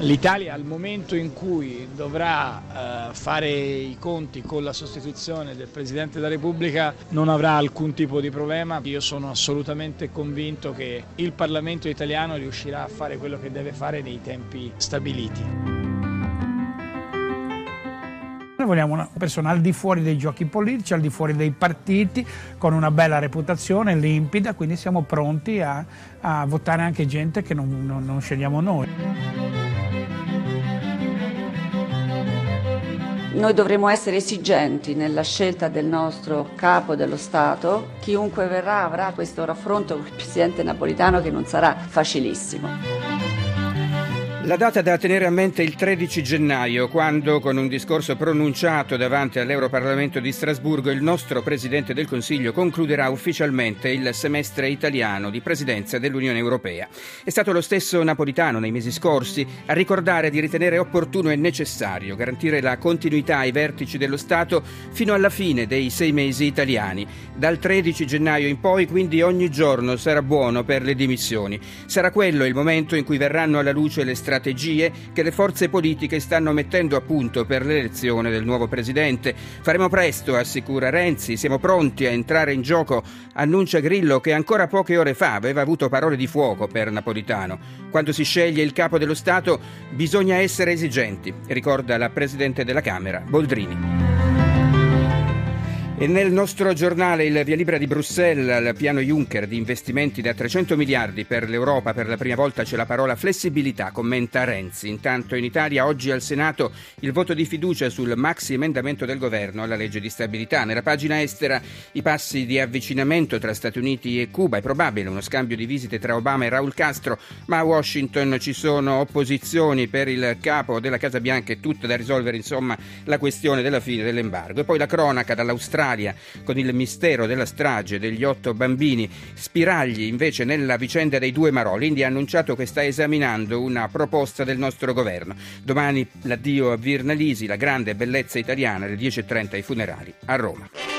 L'Italia al momento in cui dovrà eh, fare i conti con la sostituzione del Presidente della Repubblica non avrà alcun tipo di problema. Io sono assolutamente convinto che il Parlamento italiano riuscirà a fare quello che deve fare nei tempi stabiliti. Noi vogliamo una persona al di fuori dei giochi politici, al di fuori dei partiti, con una bella reputazione, limpida, quindi siamo pronti a, a votare anche gente che non, non, non scegliamo noi. Noi dovremo essere esigenti nella scelta del nostro capo dello Stato. Chiunque verrà avrà questo raffronto con il Presidente Napolitano che non sarà facilissimo. La data da tenere a mente è il 13 gennaio, quando, con un discorso pronunciato davanti all'Europarlamento di Strasburgo, il nostro Presidente del Consiglio concluderà ufficialmente il semestre italiano di presidenza dell'Unione Europea. È stato lo stesso Napolitano nei mesi scorsi a ricordare di ritenere opportuno e necessario garantire la continuità ai vertici dello Stato fino alla fine dei sei mesi italiani. Dal 13 gennaio in poi, quindi, ogni giorno sarà buono per le dimissioni. Sarà quello il momento in cui verranno alla luce le strategie che le forze politiche stanno mettendo a punto per l'elezione del nuovo presidente. Faremo presto, assicura Renzi, siamo pronti a entrare in gioco, annuncia Grillo che ancora poche ore fa aveva avuto parole di fuoco per Napolitano. Quando si sceglie il capo dello Stato bisogna essere esigenti, ricorda la Presidente della Camera, Boldrini. E nel nostro giornale il via libera di Bruxelles al piano Juncker di investimenti da 300 miliardi per l'Europa per la prima volta c'è la parola flessibilità, commenta Renzi. Intanto in Italia oggi al Senato il voto di fiducia sul maxi emendamento del governo alla legge di stabilità. Nella pagina estera i passi di avvicinamento tra Stati Uniti e Cuba. È probabile uno scambio di visite tra Obama e Raul Castro, ma a Washington ci sono opposizioni per il capo della Casa Bianca e tutto da risolvere, insomma, la questione della fine dell'embargo. E poi la cronaca dall'Australia Italia con il mistero della strage degli otto bambini. Spiragli invece nella vicenda dei due Marò. L'India ha annunciato che sta esaminando una proposta del nostro governo. Domani l'addio a Virnalisi, la grande bellezza italiana, alle 10.30 ai funerali a Roma.